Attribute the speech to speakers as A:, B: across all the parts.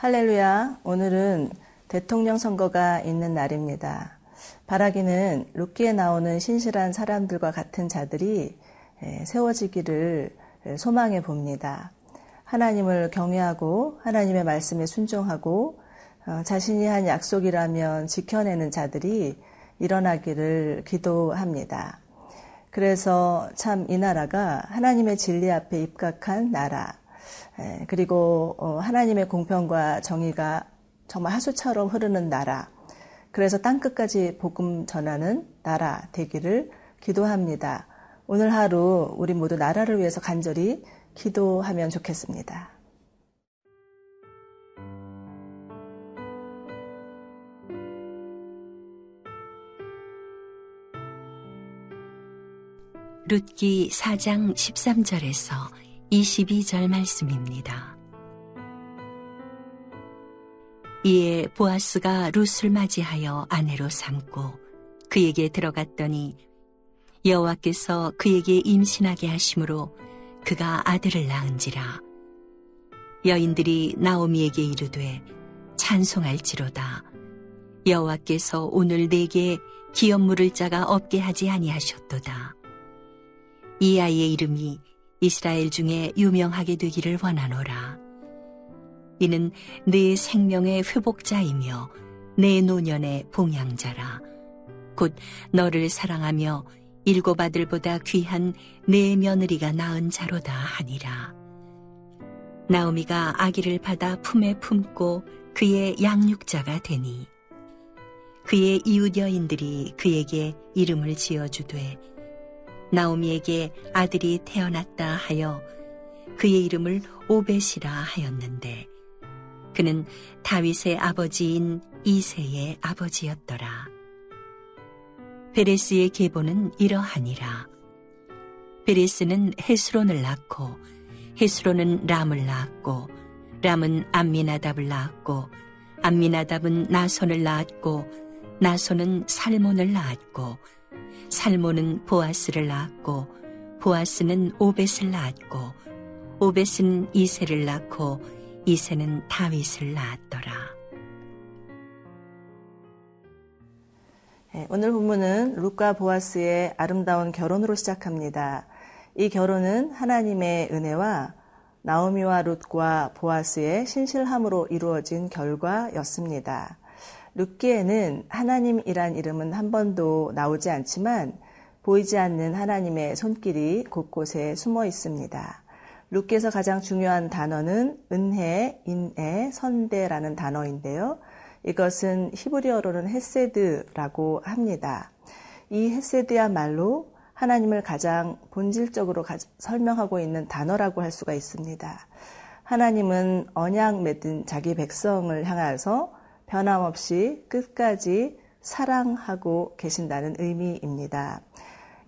A: 할렐루야. 오늘은 대통령 선거가 있는 날입니다. 바라기는 루키에 나오는 신실한 사람들과 같은 자들이 예, 세워지기를 예, 소망해 봅니다. 하나님을 경외하고 하나님의 말씀에 순종하고 어, 자신이 한 약속이라면 지켜내는 자들이 일어나기를 기도합니다. 그래서 참 이 나라가 하나님의 진리 앞에 입각한 나라, 그리고 어, 하나님의 공평과 정의가 정말 하수처럼 흐르는 나라. 그래서 땅끝까지 복음 전하는 나라 되기를 기도합니다. 오늘 하루 우리 모두 나라를 위해서 간절히 기도하면 좋겠습니다.
B: 룻기 4장 13절에서 22절 말씀입니다. 이에 보아스가 룻을 맞이하여 아내로 삼고 그에게 들어갔더니 여호와께서 그에게 임신하게 하심으로 그가 아들을 낳은지라 여인들이 나오미에게 이르되 찬송할지로다 여호와께서 오늘 내게 기업물을 자가 없게 하지 아니하셨도다 이 아이의 이름이 이스라엘 중에 유명하게 되기를 원하노라. 이는 네 생명의 회복자이며 내 네 노년의 봉양자라. 곧 너를 사랑하며 일곱 아들보다 귀한 내 네 며느리가 낳은 자로다 하니라. 나오미가 아기를 받아 품에 품고 그의 양육자가 되니 그의 이웃 여인들이 그에게 이름을 지어주되 나오미에게 아들이 태어났다 하여 그의 이름을 오벳이라 하였는데 그는 다윗의 아버지인 이세의 아버지였더라. 베레스의 계보는 이러하니라. 베레스는 헤스론을 낳고 헤스론은 람을 낳았고 람은 암미나답을 낳았고 암미나답은 나손을 낳았고 나손은 살몬을 낳았고 살모는 보아스를 낳았고 보아스는 오벳을 낳았고 오벳은 이세를 낳고 이세는 다윗을 낳았더라.
A: 예, 오늘 본문은 루카 보아스의 아름다운 결혼으로 시작합니다. 이 결혼은 하나님의 은혜와 나오미와 룻과 보아스의 신실함으로 이루어진 결과였습니다. 룻기에는 하나님이란 이름은 한 번도 나오지 않지만 보이지 않는 하나님의 손길이 곳곳에 숨어 있습니다. 룻기에서 가장 중요한 단어는 은혜, 인혜 선대라는 단어인데요. 이것은 히브리어로는 헤세드라고 합니다. 이 헤세드야말로 하나님을 가장 본질적으로 설명하고 있는 단어라고 할 수가 있습니다. 하나님은 언약 맺은 자기 백성을 향해서 변함없이 끝까지 사랑하고 계신다는 의미입니다.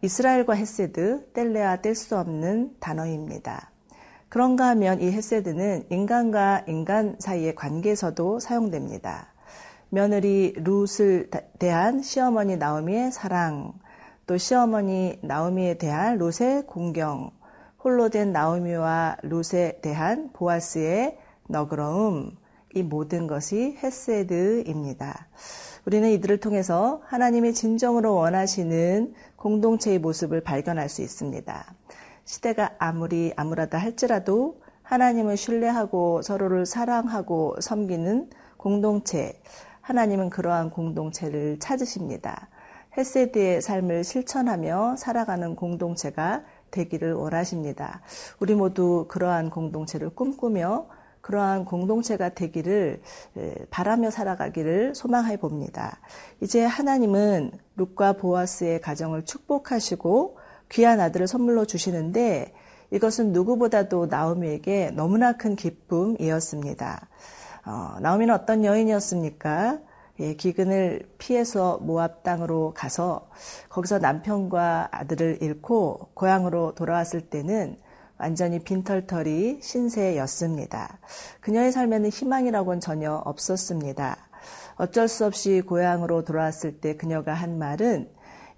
A: 이스라엘과 헤세드, 뗄래야 뗄수 없는 단어입니다. 그런가 하면 이 헤세드는 인간과 인간 사이의 관계에서도 사용됩니다. 며느리 룻을 대한 시어머니 나오미의 사랑, 또 시어머니 나오미에 대한 롯의 공경, 홀로 된 나오미와 롯에 대한 보아스의 너그러움, 이 모든 것이 헤세드입니다. 우리는 이들을 통해서 하나님이 진정으로 원하시는 공동체의 모습을 발견할 수 있습니다. 시대가 아무리 암울하다 할지라도 하나님을 신뢰하고 서로를 사랑하고 섬기는 공동체, 하나님은 그러한 공동체를 찾으십니다. 헤세드의 삶을 실천하며 살아가는 공동체가 되기를 원하십니다. 우리 모두 그러한 공동체를 꿈꾸며 그러한 공동체가 되기를 바라며 살아가기를 소망해 봅니다. 이제 하나님은 룩과 보아스의 가정을 축복하시고 귀한 아들을 선물로 주시는데 이것은 누구보다도 나오미에게 너무나 큰 기쁨이었습니다. 어, 나오미는 어떤 여인이었습니까? 예, 기근을 피해서 모압 땅으로 가서 거기서 남편과 아들을 잃고 고향으로 돌아왔을 때는 완전히 빈털털이 신세였습니다. 그녀의 삶에는 희망이라고는 전혀 없었습니다. 어쩔 수 없이 고향으로 돌아왔을 때 그녀가 한 말은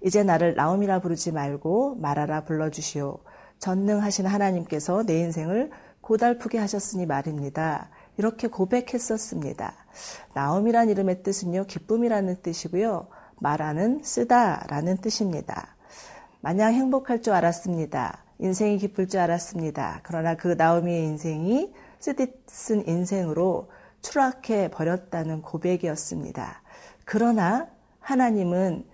A: 이제 나를 라움이라 부르지 말고 말하라 불러주시오. 전능하신 하나님께서 내 인생을 고달프게 하셨으니 말입니다. 이렇게 고백했었습니다. 나옴이란 이름의 뜻은요, 기쁨이라는 뜻이고요, 말하는 쓰다라는 뜻입니다. 마냥 행복할 줄 알았습니다. 인생이 기쁠 줄 알았습니다. 그러나 그 나오미의 인생이 쓰디쓴 인생으로 추락해 버렸다는 고백이었습니다. 그러나 하나님은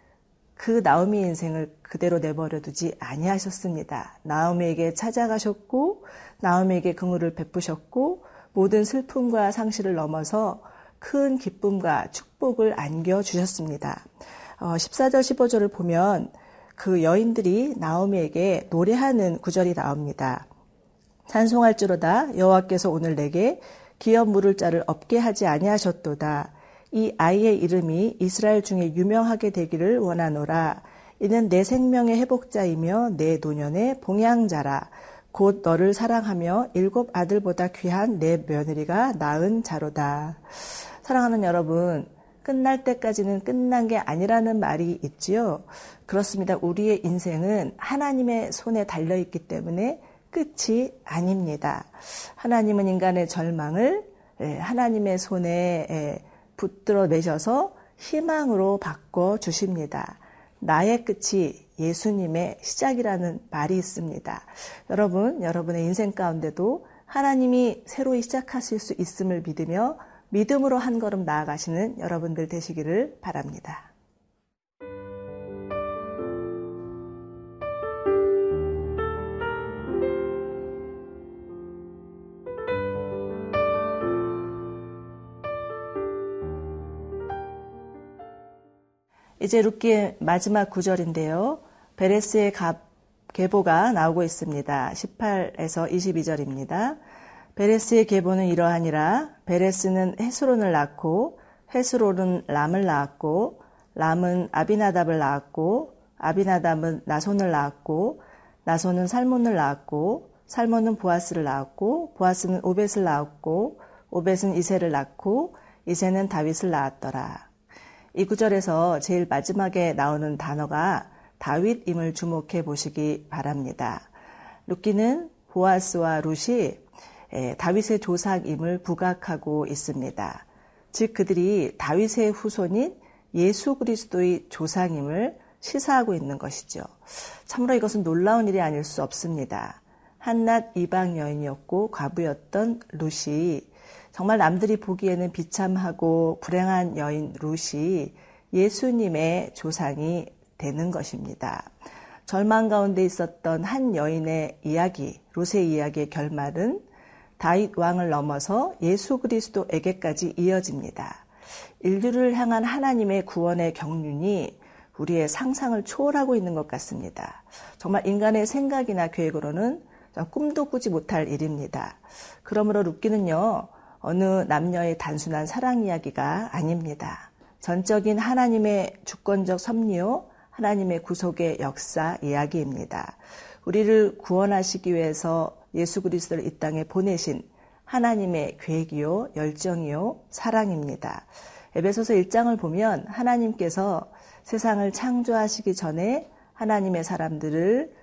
A: 그나오미 인생을 그대로 내버려 두지 아니하셨습니다. 나오미에게 찾아가셨고 나오미에게 긍휼을 베푸셨고 모든 슬픔과 상실을 넘어서 큰 기쁨과 축복을 안겨 주셨습니다. 14절 어, 15절을 보면 그 여인들이 나오미에게 노래하는 구절이 나옵니다. 찬송할지로다 여호와께서 오늘 내게 기업 물을 자를 없게 하지 아니하셨도다. 이 아이의 이름이 이스라엘 중에 유명하게 되기를 원하노라. 이는 내 생명의 회복자이며 내 노년의 봉양자라. 곧 너를 사랑하며 일곱 아들보다 귀한 내 며느리가 낳은 자로다. 사랑하는 여러분, 끝날 때까지는 끝난 게 아니라는 말이 있지요. 그렇습니다. 우리의 인생은 하나님의 손에 달려 있기 때문에 끝이 아닙니다. 하나님은 인간의 절망을 예, 하나님의 손에 예, 붙들어 내셔서 희망으로 바꿔 주십니다. 나의 끝이 예수님의 시작이라는 말이 있습니다. 여러분, 여러분의 인생 가운데도 하나님이 새로 시작하실 수 있음을 믿으며 믿음으로 한 걸음 나아가시는 여러분들 되시기를 바랍니다. 이제 룻기의 마지막 구절인데요. 베레스의 갑 계보가 나오고 있습니다. 18에서 22절입니다. 베레스의 계보는 이러하니라 베레스는 헤스론을 낳고 헤스론은 람을 낳았고 람은 아비나답을 낳았고 아비나답은 나손을 낳았고 나손은 살몬을 낳았고 살몬은 보아스를 낳았고 보아스는 오벳을 낳았고 오벳은 이세를 낳고 이세는 다윗을 낳았더라. 이 구절에서 제일 마지막에 나오는 단어가 다윗임을 주목해 보시기 바랍니다. 루키는 보아스와 룻이 예, 다윗의 조상임을 부각하고 있습니다. 즉 그들이 다윗의 후손인 예수 그리스도의 조상임을 시사하고 있는 것이죠. 참으로 이것은 놀라운 일이 아닐 수 없습니다. 한낱 이방 여인이었고 과부였던 루시 정말 남들이 보기에는 비참하고 불행한 여인 루시 예수님의 조상이 되는 것입니다. 절망 가운데 있었던 한 여인의 이야기, 루세 이야기의 결말은 다윗 왕을 넘어서 예수 그리스도에게까지 이어집니다. 인류를 향한 하나님의 구원의 경륜이 우리의 상상을 초월하고 있는 것 같습니다. 정말 인간의 생각이나 계획으로는 꿈도 꾸지 못할 일입니다. 그러므로 루기는요 어느 남녀의 단순한 사랑 이야기가 아닙니다. 전적인 하나님의 주권적 섭리요, 하나님의 구속의 역사 이야기입니다. 우리를 구원하시기 위해서 예수 그리스도를 이 땅에 보내신 하나님의 계획이요, 열정이요, 사랑입니다. 에베소서 1장을 보면 하나님께서 세상을 창조하시기 전에 하나님의 사람들을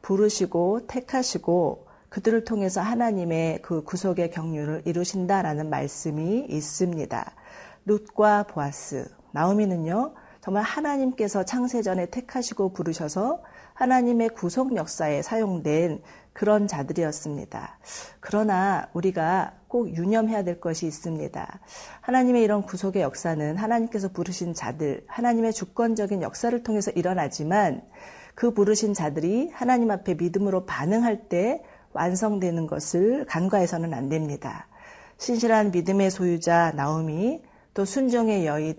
A: 부르시고 택하시고 그들을 통해서 하나님의 그 구속의 경륜을 이루신다라는 말씀이 있습니다. 룻과 보아스, 나오미는요, 정말 하나님께서 창세전에 택하시고 부르셔서 하나님의 구속 역사에 사용된 그런 자들이었습니다. 그러나 우리가 꼭 유념해야 될 것이 있습니다. 하나님의 이런 구속의 역사는 하나님께서 부르신 자들, 하나님의 주권적인 역사를 통해서 일어나지만 그 부르신 자들이 하나님 앞에 믿음으로 반응할 때 완성되는 것을 간과해서는 안 됩니다. 신실한 믿음의 소유자 나오미, 또순정의 여인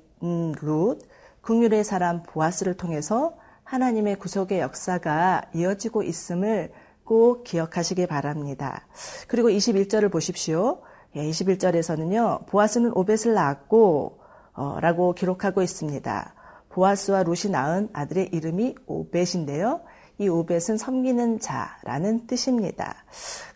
A: 룻, 긍휼의 사람 보아스를 통해서 하나님의 구속의 역사가 이어지고 있음을 꼭 기억하시기 바랍니다. 그리고 21절을 보십시오. 예, 21절에서는요, 보아스는 오벳을 낳았고, 어, 라고 기록하고 있습니다. 보아스와 룻이 낳은 아들의 이름이 오벳인데요. 이 오벳은 섬기는 자라는 뜻입니다.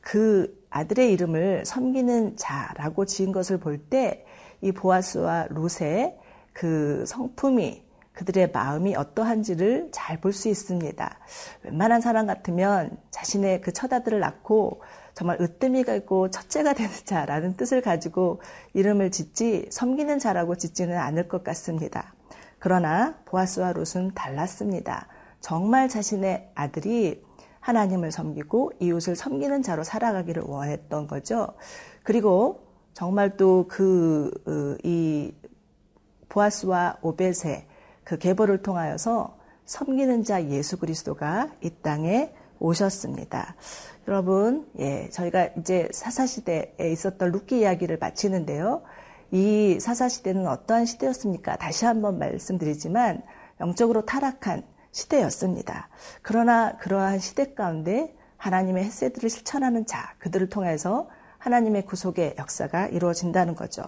A: 그 아들의 이름을 섬기는 자라고 지은 것을 볼 때 이 보아스와 룻의 그 성품이 그들의 마음이 어떠한지를 잘 볼 수 있습니다. 웬만한 사람 같으면 자신의 그 처다들을 낳고 정말 으뜸이가 있고 첫째가 되는 자라는 뜻을 가지고 이름을 짓지 섬기는 자라고 짓지는 않을 것 같습니다. 그러나 보아스와 롯은 달랐습니다. 정말 자신의 아들이 하나님을 섬기고 이웃을 섬기는 자로 살아가기를 원했던 거죠. 그리고 정말 또 그이 어, 보아스와 오벳의 그 계보를 통하여서 섬기는 자 예수 그리스도가 이 땅에 오셨습니다. 여러분, 예, 저희가 이제 사사시대에 있었던 루키 이야기를 마치는데요. 이 사사시대는 어떠한 시대였습니까? 다시 한번 말씀드리지만, 영적으로 타락한 시대였습니다. 그러나 그러한 시대 가운데 하나님의 햇세들을 실천하는 자, 그들을 통해서 하나님의 구속의 역사가 이루어진다는 거죠.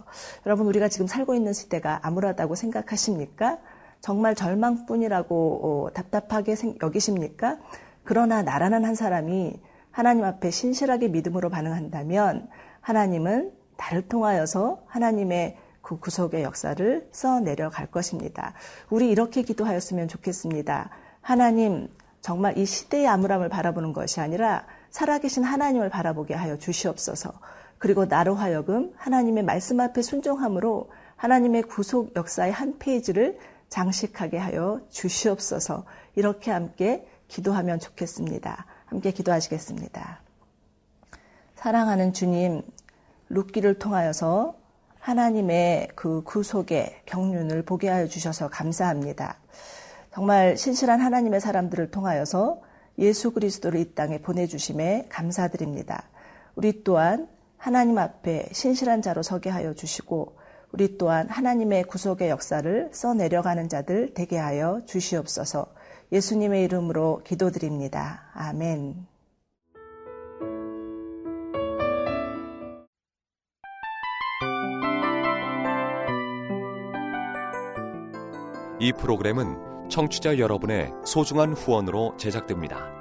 A: 여러분, 우리가 지금 살고 있는 시대가 암울하다고 생각하십니까? 정말 절망뿐이라고 어, 답답하게 여기십니까? 그러나 나라는 한 사람이 하나님 앞에 신실하게 믿음으로 반응한다면 하나님은 나를 통하여서 하나님의 그 구속의 역사를 써 내려갈 것입니다. 우리 이렇게 기도하였으면 좋겠습니다. 하나님, 정말 이 시대의 암울함을 바라보는 것이 아니라 살아계신 하나님을 바라보게 하여 주시옵소서. 그리고 나로 하여금 하나님의 말씀 앞에 순종함으로 하나님의 구속 역사의 한 페이지를 장식하게 하여 주시옵소서 이렇게 함께 기도하면 좋겠습니다. 함께 기도하시겠습니다. 사랑하는 주님, 룻기를 통하여서 하나님의 그 구속의 경륜을 보게 하여 주셔서 감사합니다. 정말 신실한 하나님의 사람들을 통하여서 예수 그리스도를 이 땅에 보내주심에 감사드립니다. 우리 또한 하나님 앞에 신실한 자로 서게 하여 주시고 우리 또한 하나님의 구속의 역사를 써내려가는 자들 되게 하여 주시옵소서 예수님의 이름으로 기도드립니다. 아멘.
C: 이 프로그램은 청취자 여러분의 소중한 후원으로 제작됩니다.